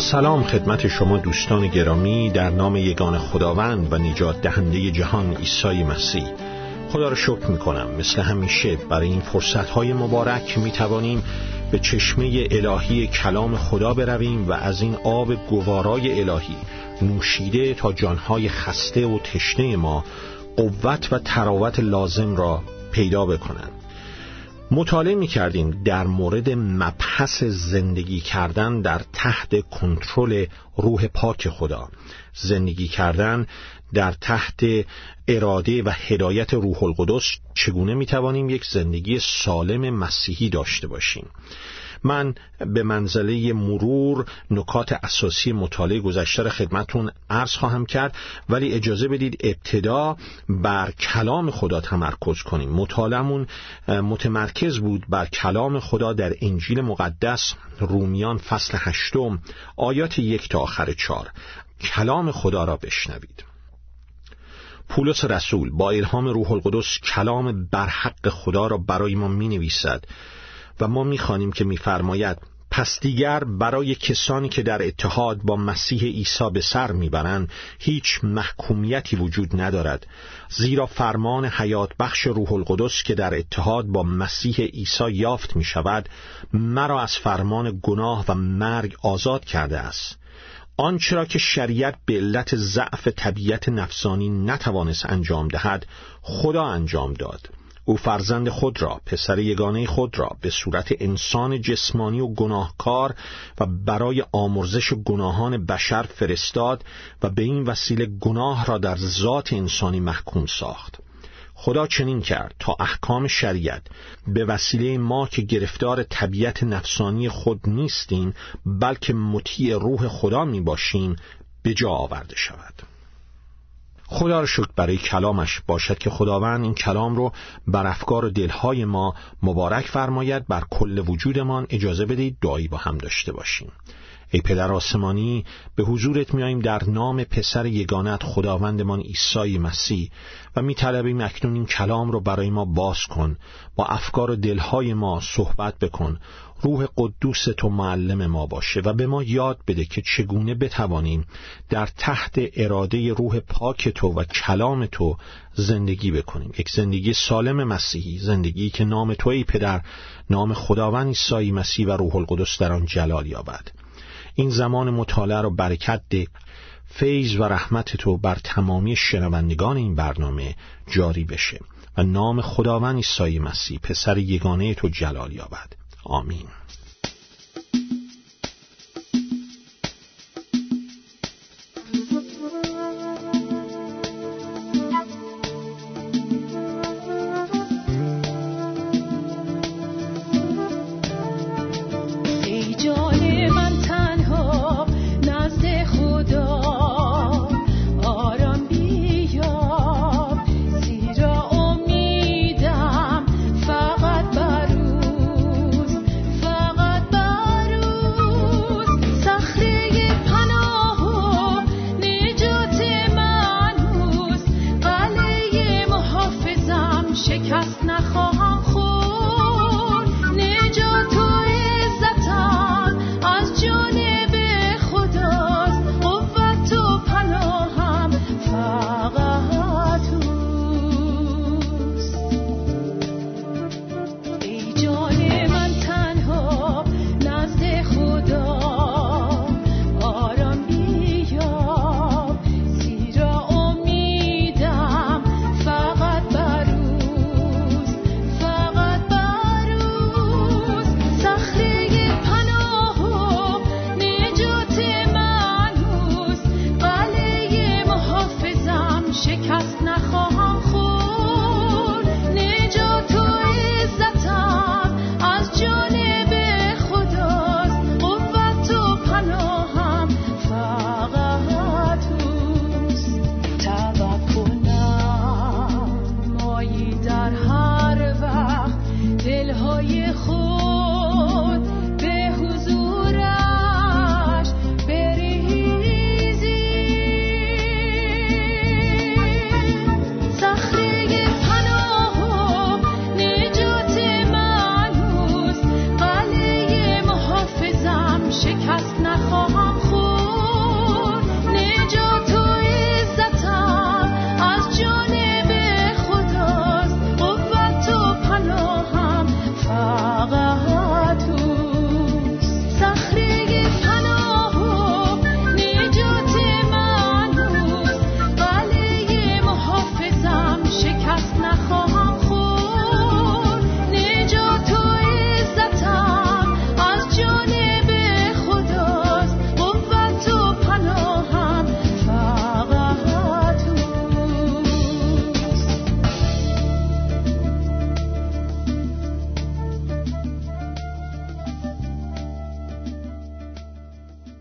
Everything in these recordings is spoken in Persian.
سلام خدمت شما دوستان گرامی در نام یگان خداوند و نجات دهنده جهان عیسی مسیح. خدا را شکر می کنم مثل همیشه برای این فرصت های مبارک می توانیم به چشمه الهی کلام خدا برویم و از این آب گوارای الهی نوشیده تا جانهای خسته و تشنه ما قوت و تراوت لازم را پیدا بکنند. مطالعه می کردیم در مورد مبحث زندگی کردن در تحت کنترل روح پاک خدا. زندگی کردن در تحت اراده و هدایت روح القدس چگونه می توانیم یک زندگی سالم مسیحی داشته باشیم؟ من به منزله مرور نکات اساسی مطالعه گذشته را خدمتون عرض خواهم کرد ولی اجازه بدید ابتدا بر کلام خدا تمرکز کنیم. مطالعمون متمرکز بود بر کلام خدا در انجیل مقدس رومیان فصل هشتم آیات یک تا آخر چار کلام خدا را بشنوید. پولس رسول با الهام روح القدس کلام برحق خدا را برای ما می نویسد و ما می‌خوانیم که میفرماید پس دیگر برای کسانی که در اتحاد با مسیح عیسی به سر می‌برند هیچ محکومیتی وجود ندارد زیرا فرمان حیات بخش روح القدس که در اتحاد با مسیح عیسی یافت می شود مرا از فرمان گناه و مرگ آزاد کرده است. آنچرا که شریعت به علت ضعف طبیعت نفسانی نتوانست انجام دهد خدا انجام داد. او فرزند خود را پسر یگانه خود را به صورت انسان جسمانی و گناهکار و برای آمرزش گناهان بشر فرستاد و به این وسیله گناه را در ذات انسانی محکوم ساخت. خدا چنین کرد تا احکام شریعت به وسیله ما که گرفتار طبیعت نفسانی خود نیستیم بلکه مطیع روح خدا می باشیم به جا آورده شود. خدا را شکر برای کلامش باشد که خداوند این کلام رو بر افکار و دلهای ما مبارک فرماید بر کل وجودمان اجازه بدهید دعایی با هم داشته باشیم. ای پدر آسمانی به حضورت میاییم در نام پسر یگانت خداوندمان عیسی مسیح و میطلبیم اکنون این کلام رو برای ما باز کن با افکار و دلهای ما صحبت بکن روح قدوس تو معلم ما باشه و به ما یاد بده که چگونه بتوانیم در تحت اراده روح پاک تو و کلام تو زندگی بکنیم. یک زندگی سالم مسیحی زندگی که نام توی پدر نام خداوند عیسی مسیح و روح القدس در آن جلال یابد. این زمان مطالعه را برکت ده. فیض و رحمت تو بر تمامی شنوندگان این برنامه جاری بشه و نام خداوند عیسی مسیح پسر یگانه تو جلال یابد. آمین.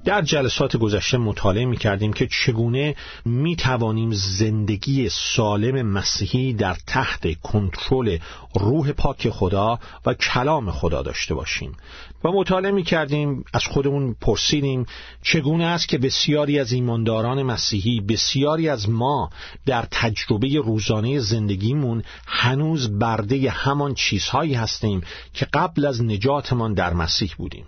در جلسات گذشته مطالعه می کردیم که چگونه می توانیم زندگی سالم مسیحی در تحت کنترل روح پاک خدا و کلام خدا داشته باشیم. و مطالعه می کردیم از خودمون پرسیدیم چگونه است که بسیاری از ایمانداران مسیحی بسیاری از ما در تجربه روزانه زندگیمون هنوز برده همان چیزهایی هستیم که قبل از نجاتمان در مسیح بودیم.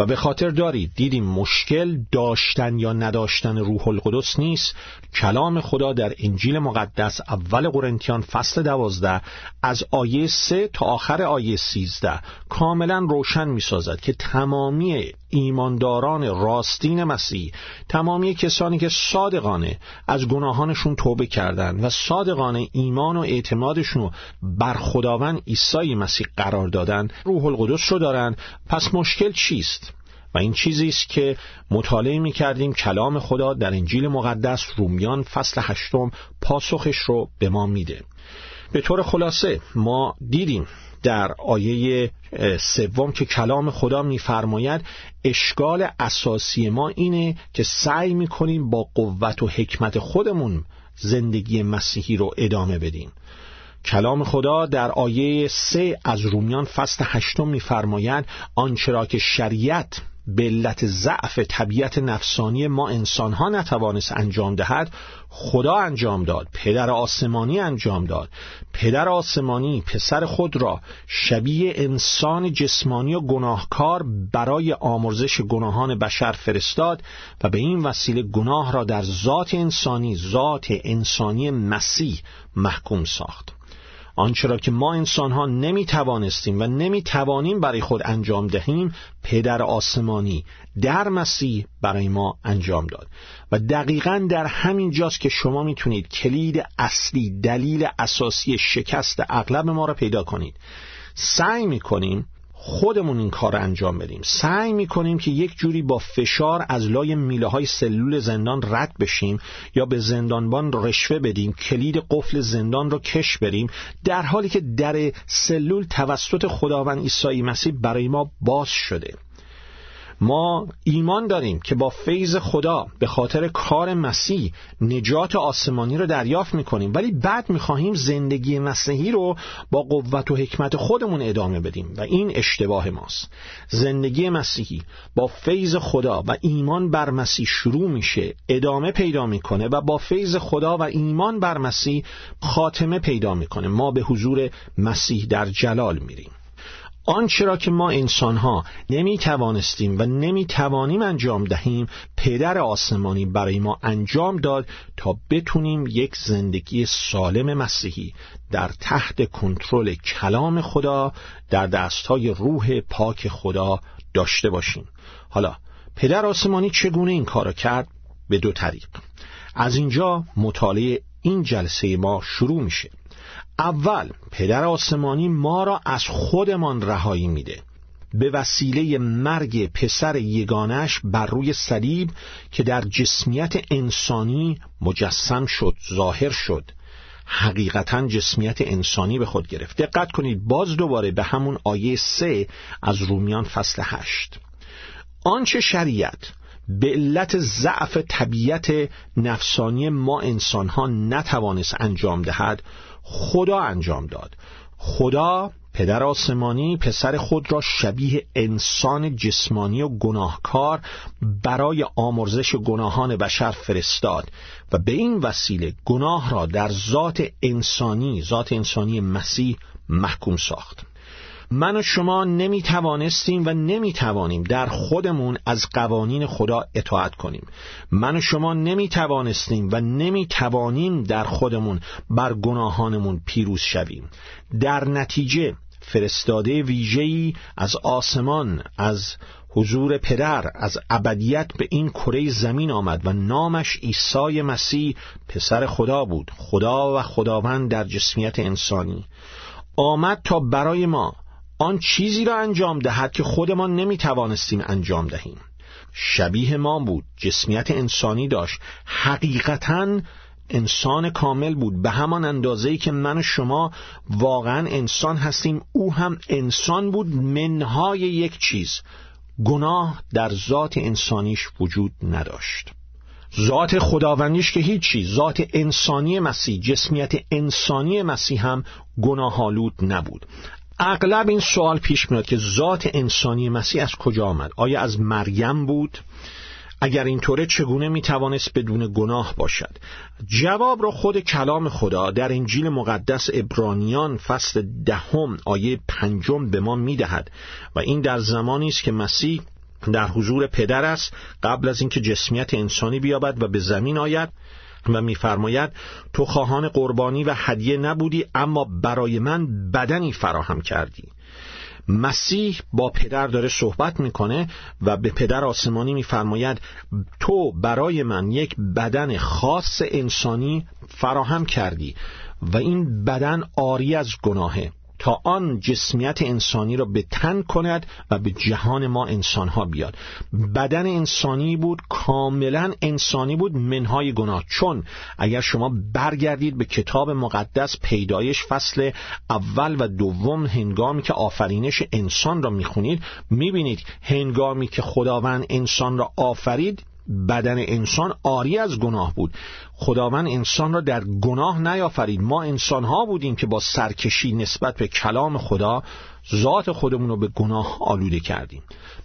و به خاطر دارید دیدیم مشکل داشتن یا نداشتن روح القدس نیست؟ کلام خدا در انجیل مقدس اول قرنتیان فصل دوازده از آیه سه تا آخر آیه سیزده کاملا روشن می سازد که تمامی ایمانداران راستین مسیح تمامی کسانی که صادقانه از گناهانشون توبه کردند و صادقانه ایمان و اعتمادشون بر خداوند عیسی مسیح قرار دادن روح القدس رو دارن پس مشکل چیست؟ و این چیزی است که مطالعه می کردیم کلام خدا در انجیل مقدس رومیان فصل هشتم پاسخش رو به ما میده. به طور خلاصه ما دیدیم در آیه سوم که کلام خدا میفرماید اشکال اساسی ما اینه که سعی می‌کنیم با قوت و حکمت خودمون زندگی مسیحی رو ادامه بدیم. کلام خدا در آیه سه از رومیان فصل هشتم میفرماید آنچه را که شریعت به علت ضعف طبیعت نفسانی ما انسان ها نتوانست انجام دهد خدا انجام داد پدر آسمانی انجام داد. پدر آسمانی پسر خود را شبیه انسان جسمانی و گناهکار برای آمرزش گناهان بشر فرستاد و به این وسیله گناه را در ذات انسانی ذات انسانی مسیح محکوم ساخت. آنچه را که ما انسان ها نمی توانستیم و نمی توانیم برای خود انجام دهیم پدر آسمانی در مسیح برای ما انجام داد. و دقیقا در همین جاست که شما می‌تونید کلید اصلی دلیل اساسی شکست اغلب ما را پیدا کنید. سعی می‌کنیم خودمون این کار انجام بدیم. سعی می‌کنیم که یک جوری با فشار از لای میله های سلول زندان رد بشیم یا به زندانبان رشوه بدیم کلید قفل زندان رو کش بریم در حالی که در سلول توسط خداوند عیسی مسیح برای ما باز شده. ما ایمان داریم که با فیض خدا به خاطر کار مسیح نجات آسمانی رو دریافت می‌کنیم. ولی بعد می‌خواهیم زندگی مسیحی رو با قوت و حکمت خودمون ادامه بدیم و این اشتباه ماست. زندگی مسیحی با فیض خدا و ایمان بر مسیح شروع میشه ادامه پیدا می‌کنه و با فیض خدا و ایمان بر مسیح خاتمه پیدا می‌کنه. ما به حضور مسیح در جلال میریم. آنچه را که ما انسانها نمی توانستیم و نمی توانیم انجام دهیم پدر آسمانی برای ما انجام داد تا بتونیم یک زندگی سالم مسیحی در تحت کنترل کلام خدا در دستهای روح پاک خدا داشته باشیم. حالا پدر آسمانی چگونه این کار کرد؟ به دو طریق. از اینجا مطالعه این جلسه ما شروع میشه. اول پدر آسمانی ما را از خودمان رهایی میده. به وسیله مرگ پسر یگانش بر روی صلیب که در جسمیت انسانی مجسم شد ظاهر شد. حقیقتا جسمیت انسانی به خود گرفت. دقت کنید باز دوباره به همون آیه سه از رومیان فصل هشت. آنچه شریعت به علت ضعف طبیعت نفسانی ما انسانها نتوانست انجام دهد خدا انجام داد. خدا پدر آسمانی پسر خود را شبیه انسان جسمانی و گناهکار برای آمرزش گناهان بشر فرستاد و به این وسیله گناه را در ذات انسانی ذات انسانی مسیح محکوم ساخت. من و شما نمی توانستیم و نمی توانیم در خودمون از قوانین خدا اطاعت کنیم. من و شما نمی توانستیم و نمی توانیم در خودمون بر گناهانمون پیروز شویم. در نتیجه فرستاده ویژه‌ای از آسمان از حضور پدر از ابدیت به این کره زمین آمد و نامش عیسی مسیح پسر خدا بود. خدا و خداوند در جسمیت انسانی. آمد تا برای ما آن چیزی را انجام دهد که خودمان نمی توانستیم انجام دهیم. شبیه ما بود جسمیت انسانی داشت. حقیقتا انسان کامل بود. به همان اندازه‌ای که من و شما واقعا انسان هستیم او هم انسان بود منهای یک چیز. گناه در ذات انسانیش وجود نداشت. ذات خداوندیش که هیچی ذات انسانی مسیح جسمیت انسانی مسیح هم گناهالود نبود. اغلب این سوال پیش میاد که ذات انسانی مسیح از کجا آمد؟ آیا از مریم بود؟ اگر اینطوره چگونه می‌توانست بدون گناه باشد؟ جواب را خود کلام خدا در انجیل مقدس ابرانیان فصل دهم آیه پنجم به ما می‌دهد و این در زمانی است که مسیح در حضور پدر است قبل از اینکه جسمیت انسانی بیابد و به زمین آید. و میفرماید تو خواهان قربانی و هدیه نبودی اما برای من بدنی فراهم کردی. مسیح با پدر داره صحبت می‌کنه و به پدر آسمانی میفرماید تو برای من یک بدن خاص انسانی فراهم کردی و این بدن آری از گناهه. تا آن جسمیت انسانی را به تن کند و به جهان ما انسانها بیاد. بدن انسانی بود کاملا انسانی بود منهای گناه. چون اگر شما برگردید به کتاب مقدس پیدایش فصل اول و دوم هنگامی که آفرینش انسان را می‌خونید می‌بینید هنگامی که خداوند انسان را آفرید بدن انسان آری از گناه بود. خداوند انسان را در گناه نیافرید. ما انسان ها بودیم که با سرکشی نسبت به کلام خدا ذات خودمون رو به گناه آلوده کردیم.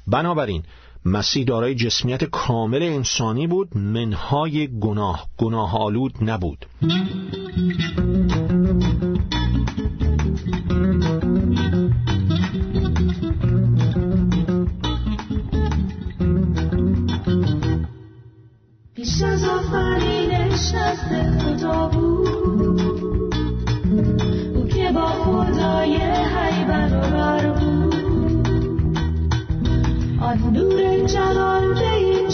بنابراین مسیح دارای جسمیت کامل انسانی بود منهای گناه گناه آلود نبود. نزد خدا بود. او که با خدای حی برابر بود. آن نور جلال به این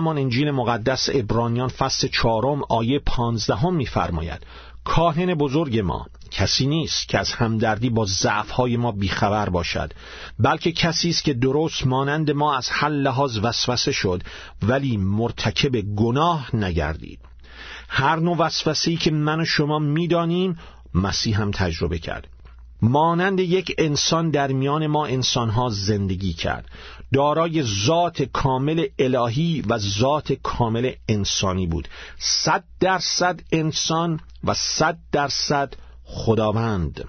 همان انجیل مقدس ابرانیان فصل چهارم آیه پانزدهم میفرماید کاهن بزرگ ما کسی نیست که از همدردی با ضعفهای ما بیخبر باشد بلکه کسی است که درست مانند ما از هر لحاظ وسوسه شد ولی مرتکب گناه نگردید. هر نوع وسوسه‌ای که من و شما می‌دانیم مسیح هم تجربه کرد. مانند یک انسان در میان ما انسانها زندگی کرد. دارای ذات کامل الهی و ذات کامل انسانی بود. صد درصد انسان و صد درصد خداوند.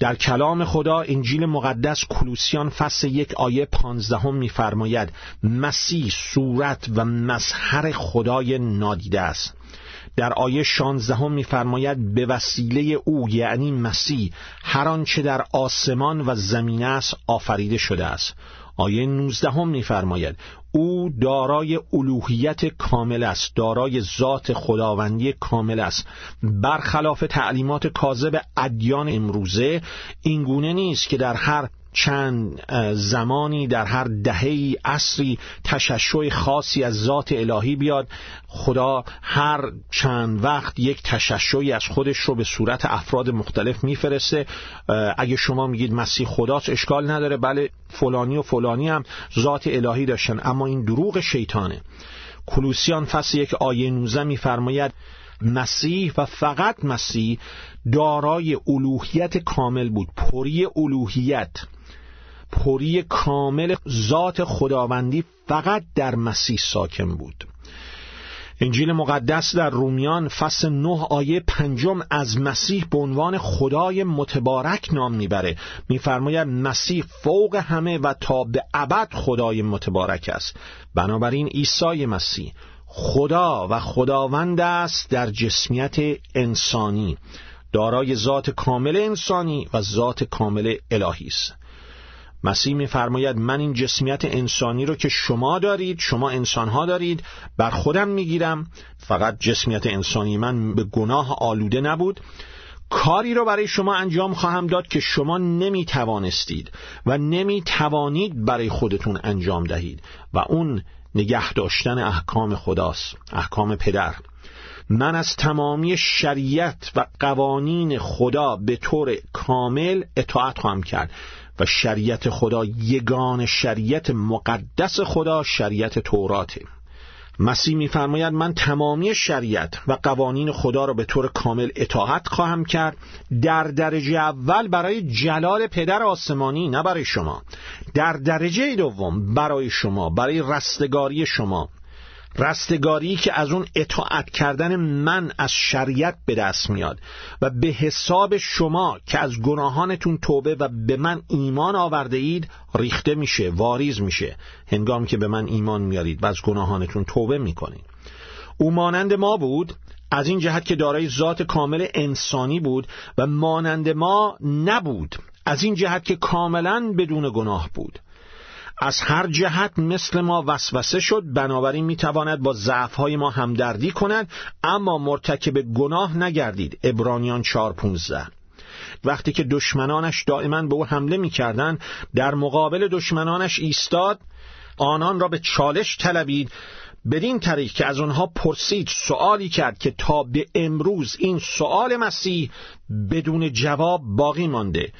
در کلام خدا انجیل مقدس کلوسیان فصل یک آیه پانزدهم میفرماید مسیح صورت و مظهر خدای نادیده است. در آیه شانزدهم میفرماید به وسیله او یعنی مسیح هر آنچه در آسمان و زمین است آفریده شده است. آیه 19 هم میفرماید او دارای الوهیت کامل است دارای ذات خداوندی کامل است. برخلاف تعلیمات کاذب ادیان امروزه اینگونه نیست که در هر چند زمانی در هر دهه اصری تششع خاصی از ذات الهی بیاد. خدا هر چند وقت یک تششعی از خودش رو به صورت افراد مختلف میفرسته. اگه شما میگید مسیح خداست اشکال نداره. بله فلانی و فلانی هم ذات الهی داشتن اما این دروغ شیطانه. کلوسیان فصل یک آیه 19 میفرماید مسیح و فقط مسیح دارای الوهیت کامل بود. پری الوهیت. پری کامل ذات خداوندی فقط در مسیح ساکن بود. انجیل مقدس در رومیان فصل نه آیه پنجم از مسیح به عنوان خدای متبارک نام می‌بره. میفرماید مسیح فوق همه و تا به ابد خدای متبارک است. بنابراین عیسی مسیح خدا و خداوند است در جسمیت انسانی. دارای ذات کامل انسانی و ذات کامل الهی است. مسیح میفرماید من این جسمیت انسانی رو که شما دارید شما انسانها دارید بر خودم می‌گیرم. فقط جسمیت انسانی من به گناه آلوده نبود. کاری رو برای شما انجام خواهم داد که شما نمی توانستید و نمی توانید برای خودتون انجام دهید. و اون نگه داشتن احکام خداست احکام پدر. من از تمامی شریعت و قوانین خدا به طور کامل اطاعت خواهم کرد. و شریعت خدا یگان شریعت مقدس خدا شریعت توراته مسیح میفرماید من تمامی شریعت و قوانین خدا را به طور کامل اطاعت خواهم کرد. در درجه اول برای جلال پدر آسمانی نه برای شما. در درجه دوم برای شما برای رستگاری شما. رستگاری که از اون اطاعت کردن من از شریعت به دست میاد و به حساب شما که از گناهانتون توبه و به من ایمان آورده اید ریخته میشه واریز میشه. هنگام که به من ایمان میارید و از گناهانتون توبه می‌کنید. او مانند ما بود از این جهت که دارای ذات کامل انسانی بود و مانند ما نبود. از این جهت که کاملا بدون گناه بود. از هر جهت مثل ما وسوسه شد بنابراین می‌تواند با ضعفهای ما همدردی کند اما مرتکب گناه نگردید. ابرانیان 4:15 وقتی که دشمنانش دائما به او حمله می‌کردند در مقابل دشمنانش ایستاد آنان را به چالش طلبید. بدین طریق که از آنها پرسید سوالی کرد که تا به امروز این سوال مسیح بدون جواب باقی مانده.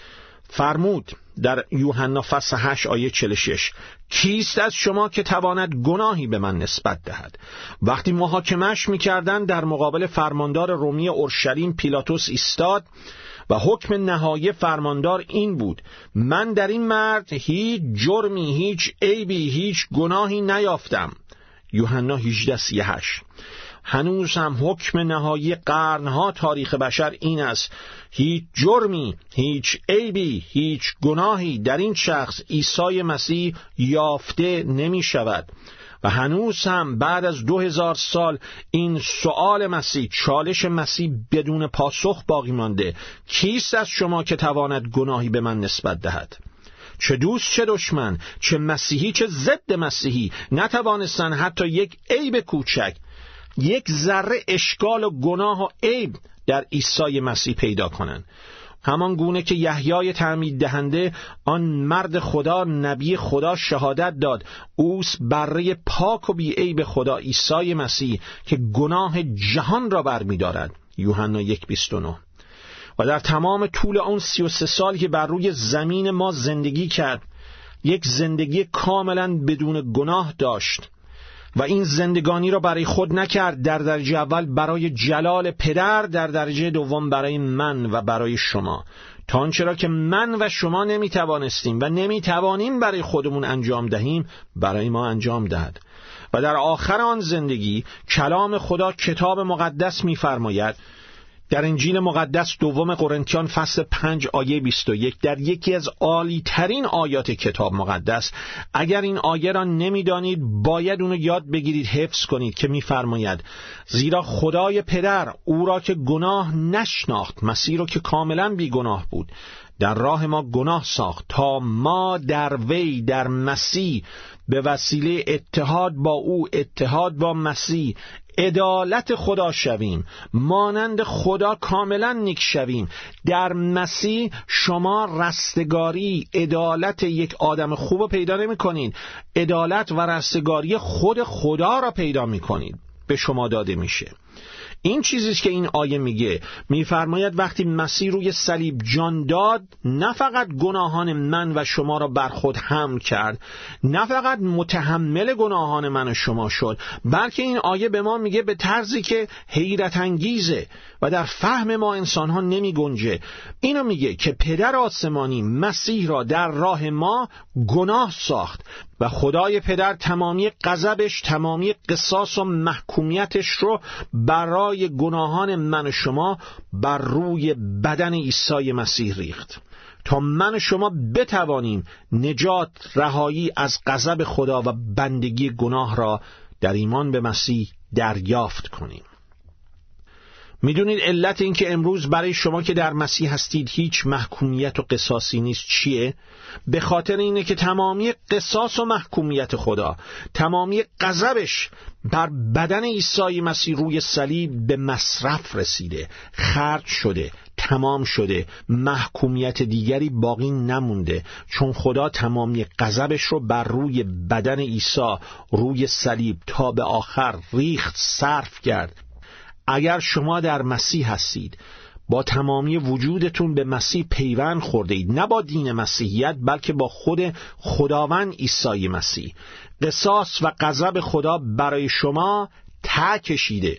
فرمود در یوحنا فصل 8 آیه 46 کیست از شما که تواند گناهی به من نسبت دهد؟ وقتی محاکمش می‌کردند در مقابل فرماندار رومی اورشلیم پیلاتوس ایستاد و حکم نهایی فرماندار این بود من در این مرد هیچ جرمی هیچ عیبی هیچ گناهی نیافتم. یوحنا 18 38 هنوز هم حکم نهایی قرنها تاریخ بشر این است. هیچ جرمی هیچ عیبی هیچ گناهی در این شخص عیسی مسیح یافته نمی شود. و هنوز هم بعد از دو هزار سال این سؤال مسیح چالش مسیح بدون پاسخ باقی مانده. کیست از شما که تواند گناهی به من نسبت دهد؟ چه دوست چه دشمن چه مسیحی چه ضد مسیحی. نتوانستن حتی یک عیب کوچک یک ذره اشکال و گناه و عیب در عیسی مسیح پیدا کنند همان گونه که یحیای تعمید دهنده آن مرد خدا نبی خدا شهادت داد. اوس بره پاک و بی عیب خدا عیسی مسیح که گناه جهان را برمیدارد. یوحنا 1:29 و در تمام طول آن سی و سه سال که بر روی زمین ما زندگی کرد یک زندگی کاملا بدون گناه داشت. و این زندگانی را برای خود نکرد. در درجه اول برای جلال پدر در درجه دوم برای من و برای شما. تا آنچه که من و شما نمی‌توانستیم و نمی‌توانیم برای خودمون انجام دهیم برای ما انجام دهد. و در آخر آن زندگی کلام خدا کتاب مقدس میفرماید. در انجیل مقدس دوم قرنتیان فصل 5 آیه 21 در یکی از عالی ترین آیات کتاب مقدس. اگر این آیه را نمی‌دانید باید اونو یاد بگیرید حفظ کنید که میفرماید زیرا خدای پدر او را که گناه نشناخت مسیح را که کاملا بی گناه بود. در راه ما گناه ساخت تا ما در وی در مسیح به وسیله اتحاد با او اتحاد با مسیح عدالت خدا شویم. مانند خدا کاملا نیک شویم. در مسیح شما رستگاری عدالت یک آدم خوب پیدا نمی کنید عدالت و رستگاری خود خدا را پیدا می کنید به شما داده میشه. این چیزی که این آیه میگه. میفرماید وقتی مسیح روی صلیب جان داد نه فقط گناهان من و شما را بر خود حمل کرد نه فقط متحمل گناهان من و شما شد بلکه این آیه به ما میگه به طرزی که حیرت انگیزه. و در فهم ما انسان ها نمی گنجه. اینو میگه که پدر آسمانی مسیح را در راه ما گناه ساخت و خدای پدر تمامی غضبش تمامی قصاص و محکومیتش رو برای گناهان من و شما بر روی بدن عیسی مسیح ریخت. تا من و شما بتوانیم نجات رهایی از غضب خدا و بندگی گناه را در ایمان به مسیح دریافت کنیم. می‌دونید علت این که امروز برای شما که در مسیح هستید هیچ محکومیت و قصاصی نیست چیه؟ به خاطر اینه که تمامی قصاص و محکومیت خدا تمامی غضبش بر بدن عیسی مسیح روی صلیب به مصرف رسیده خرج شده تمام شده محکومیت دیگری باقی نمونده چون خدا تمامی غضبش رو بر روی بدن عیسی روی صلیب تا به آخر ریخت صرف کرد اگر شما در مسیح هستید با تمامی وجودتون به مسیح پیوند خورده اید. نه با دین مسیحیت بلکه با خود خداوند عیسی مسیح. قصاص و غضب خدا برای شما ته کشیده.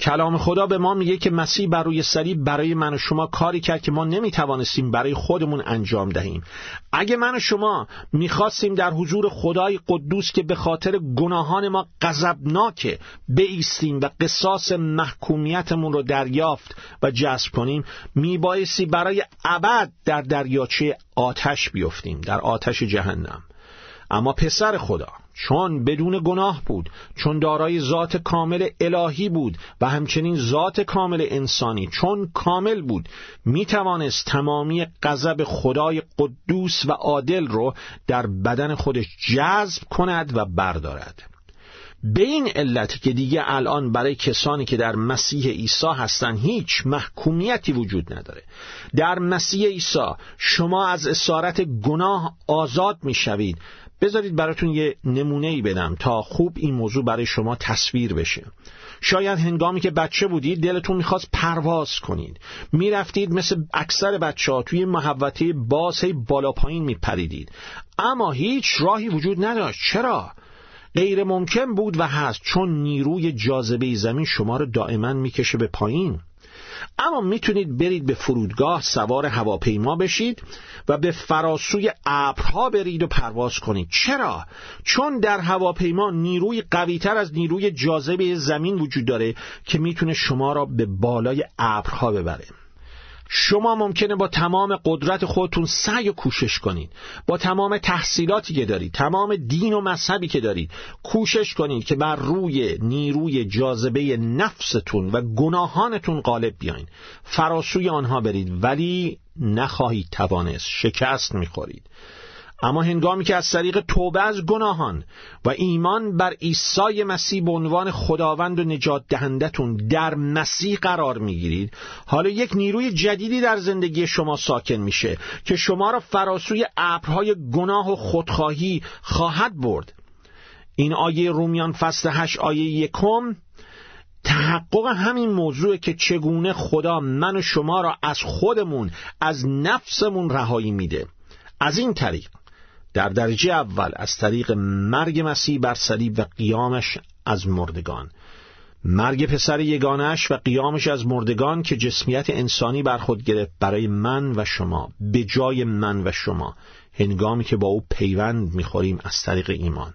کلام خدا به ما میگه که مسیح بر روی صلیب برای من و شما کاری کرد که ما نمی‌توانستیم برای خودمون انجام دهیم. اگه من و شما می‌خواستیم در حضور خدای قدوس که به خاطر گناهان ما غضبناکه بیستیم و قصاص محکومیتمون رو دریافت و جذب کنیم میبایستی برای ابد در دریاچه آتش بیفتیم در آتش جهنم. اما پسر خدا چون بدون گناه بود چون دارای ذات کامل الهی بود و همچنین ذات کامل انسانی چون کامل بود می توانست تمامی غضب خدای قدوس و عادل رو در بدن خودش جذب کند و بردارد. به این علت که دیگه الان برای کسانی که در مسیح عیسی هستند هیچ محکومیتی وجود نداره. در مسیح عیسی شما از اسارت گناه آزاد می‌شوید بذارید براتون یه نمونه ای بدم تا خوب این موضوع برای شما تصویر بشه. شاید هنگامی که بچه بودید دلتون می‌خواست پرواز کنید. می‌رفتید مثل اکثر بچه ها توی محوطه باز بالا پایین میپریدید. اما هیچ راهی وجود نداشت. چرا؟ غیر ممکن بود و هست چون نیروی جاذبه زمین شما رو دائما می‌کشه به پایین. اما می‌تونید برید به فرودگاه سوار هواپیما بشید و به فراسوی ابرها برید و پرواز کنید. چرا؟ چون در هواپیما نیروی قویتر از نیروی جاذبه زمین وجود داره که می‌تونه شما را به بالای ابرها ببره. شما ممکنه با تمام قدرت خودتون سعی و کوشش کنید. با تمام تحصیلاتی که دارید تمام دین و مذهبی که دارید کوشش کنید که بر روی نیروی جاذبه نفستون و گناهانتون غالب بیاین. فراسوی آنها برید ولی نخواهید توانست شکست می‌خورید. اما هنگامی که از طریق توبه از گناهان و ایمان بر عیسی مسیح به عنوان خداوند و نجات دهندتون در مسیح قرار می‌گیرید حالا یک نیروی جدیدی در زندگی شما ساکن میشه که شما را فراسوی ابرهای گناه و خودخواهی خواهد برد. این آیه رومیان فصل هشت آیه یکم تحقق همین موضوع که چگونه خدا من و شما را از خودمون از نفسمون رهایی میده. از این طریق در درجه اول از طریق مرگ مسیح بر صلیب و قیامش از مردگان. مرگ پسر یگانش و قیامش از مردگان که جسمیت انسانی بر خود گرفت برای من و شما به جای من و شما. هنگامی که با او پیوند می‌خوریم از طریق ایمان.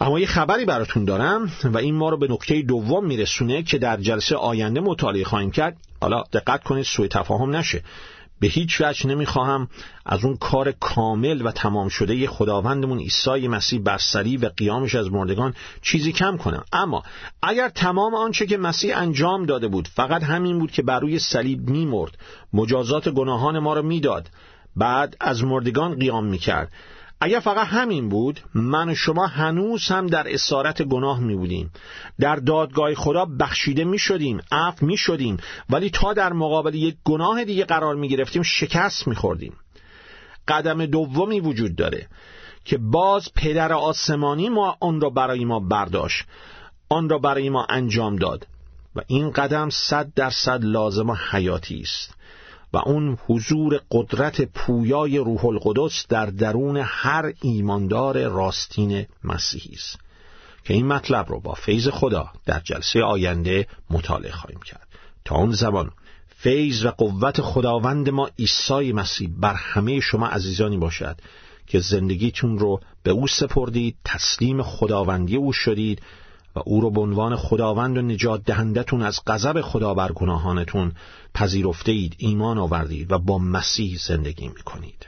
اما یه خبری براتون دارم و این ما رو به نکته دوم میرسونه که در جلسه آینده مطالعه خواهیم کرد. حالا دقت کنید سوء تفاهم نشه. به هیچ وجه نمی‌خواهم از اون کار کامل و تمام شده خداوندمون عیسی مسیح برسری و قیامش از مردگان چیزی کم کنم. اما اگر تمام آنچه که مسیح انجام داده بود فقط همین بود که بر روی صلیب میمرد مجازات گناهان ما را می‌داد بعد از مردگان قیام می‌کرد. اگر فقط همین بود من و شما هنوز هم در اسارت گناه می بودیم در دادگاه خدا بخشیده می شدیم عفو می شدیم ولی تا در مقابل یک گناه دیگه قرار می گرفتیم شکست می خوردیم قدم دومی وجود داره که باز پدر آسمانی ما آن را برای ما برداشت آن را برای ما انجام داد و این قدم صد درصد لازم و حیاتی است. و اون حضور قدرت پویای روح القدس در درون هر ایماندار راستین مسیحی است. که این مطلب رو با فیض خدا در جلسه آینده مطالعه خواهیم کرد. تا اون زمان فیض و قوت خداوند ما عیسی مسیح بر همه شما عزیزانی باشد که زندگیتون رو به او سپردید تسلیم خداوندی او شدید و او رو به عنوان خداوند و نجات دهندتون از غضب خدا بر گناهانتون پذیرفته اید ایمان آوردید و با مسیح زندگی می‌کنید.